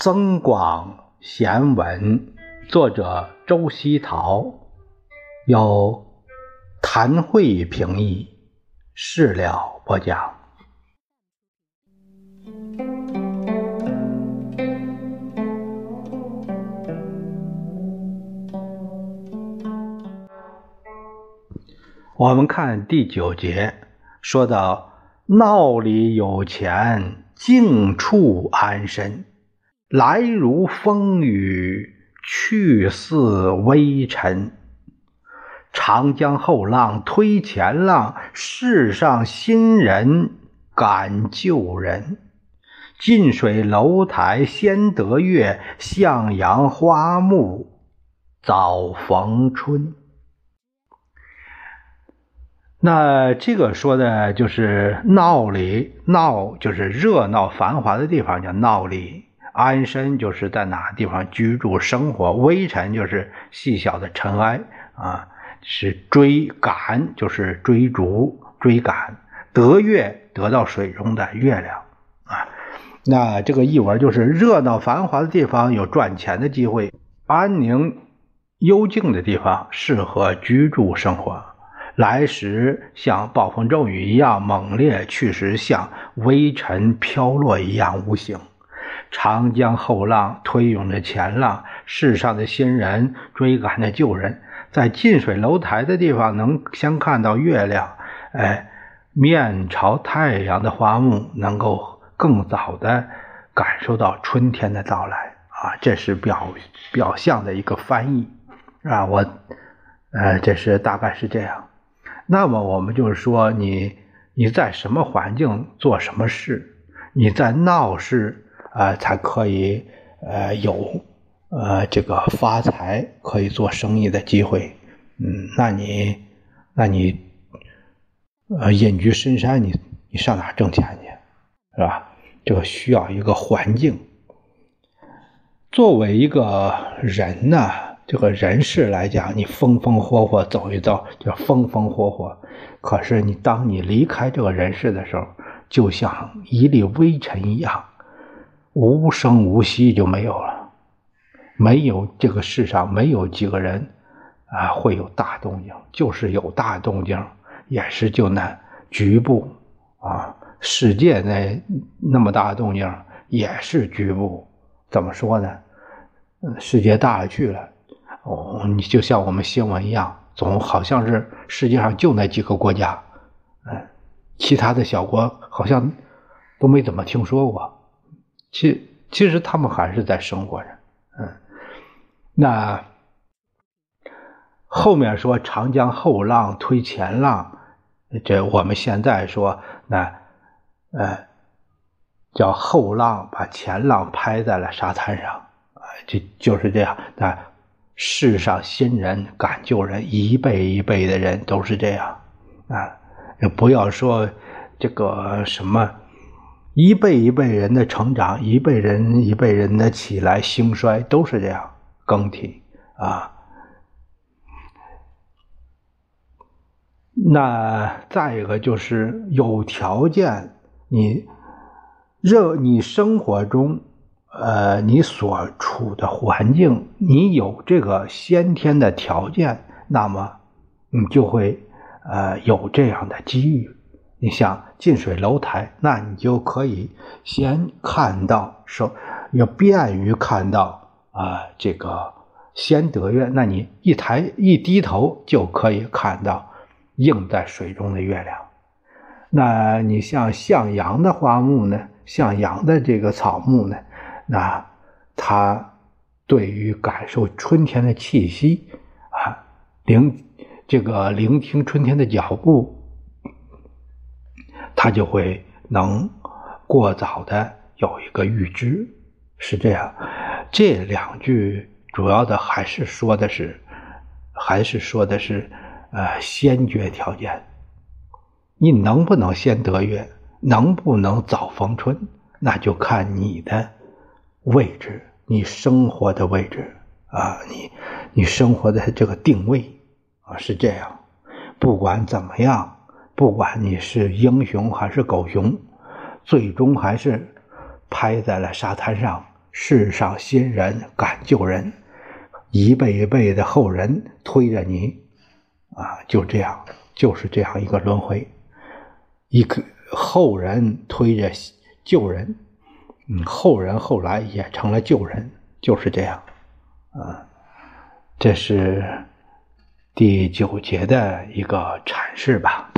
增广贤文，作者周希陶，由谭慧评译，事了播讲。我们看第九节，说到闹里有钱，静处安身。来如风雨，去似微尘。长江后浪推前浪，世上新人赶旧人。近水楼台先得月，向阳花木早逢春。那这个说的就是闹里闹，就是热闹繁华的地方，叫闹里。安身就是在哪个地方居住生活，微尘就是细小的尘埃啊，是追赶就是追逐追赶，得月得到水中的月亮啊，那这个译文就是热闹繁华的地方有赚钱的机会，安宁幽静的地方适合居住生活，来时像暴风骤雨一样猛烈，去时像微尘飘落一样无形。长江后浪推涌着前浪，世上的新人追赶着旧人，在近水楼台的地方能先看到月亮，哎，面朝太阳的花木能够更早的感受到春天的到来啊，这是表表象的一个翻译啊，我，呃，这是大概是这样。那么我们就是说，你你在什么环境做什么事，你在闹市。啊，才可以呃有呃这个发财可以做生意的机会，嗯，那你那你呃隐居深山，你你上哪挣钱去，是吧？这个需要一个环境。作为一个人呢，这个人事来讲，你风风火火走一遭，就风风火火。可是你当你离开这个人世的时候，就像一粒微尘一样。无声无息就没有了，没有这个世上没有几个人啊会有大动静，就是有大动静，也是就那局部啊，世界那那么大动静也是局部。怎么说呢？世界大了去了，哦，你就像我们新闻一样，总好像是世界上就那几个国家，嗯，其他的小国好像都没怎么听说过。其其实他们还是在生活着，嗯，那后面说长江后浪推前浪，这我们现在说那呃叫后浪把前浪拍在了沙滩上，啊，就就是这样。那世上新人赶旧人，一辈一辈的人都是这样啊，不要说这个什么。一辈一辈人的成长，一辈人一辈人的起来兴衰，都是这样更替啊。那再一个就是有条件，你任你生活中，呃，你所处的环境，你有这个先天的条件，那么你就会呃有这样的机遇。你像近水楼台，那你就可以先看到，说要便于看到啊，这个先得月，那你一抬一低头就可以看到映在水中的月亮。那你像向阳的花木呢，向阳的这个草木呢，那它对于感受春天的气息啊，聆这个聆听春天的脚步。他就会能过早的有一个预知，是这样。这两句主要的还是说的是，还是说的是，呃，先决条件。你能不能先得月，能不能早逢春，那就看你的位置，你生活的位置啊，你你生活的这个定位啊，是这样。不管怎么样。不管你是英雄还是狗熊，最终还是拍在了沙滩上，世上新人赶旧人，一辈一辈的后人推着你，啊，就这样，就是这样一个轮回，一个后人推着旧人，嗯，后人后来也成了旧人，就是这样，啊，这是第九节的一个阐释吧。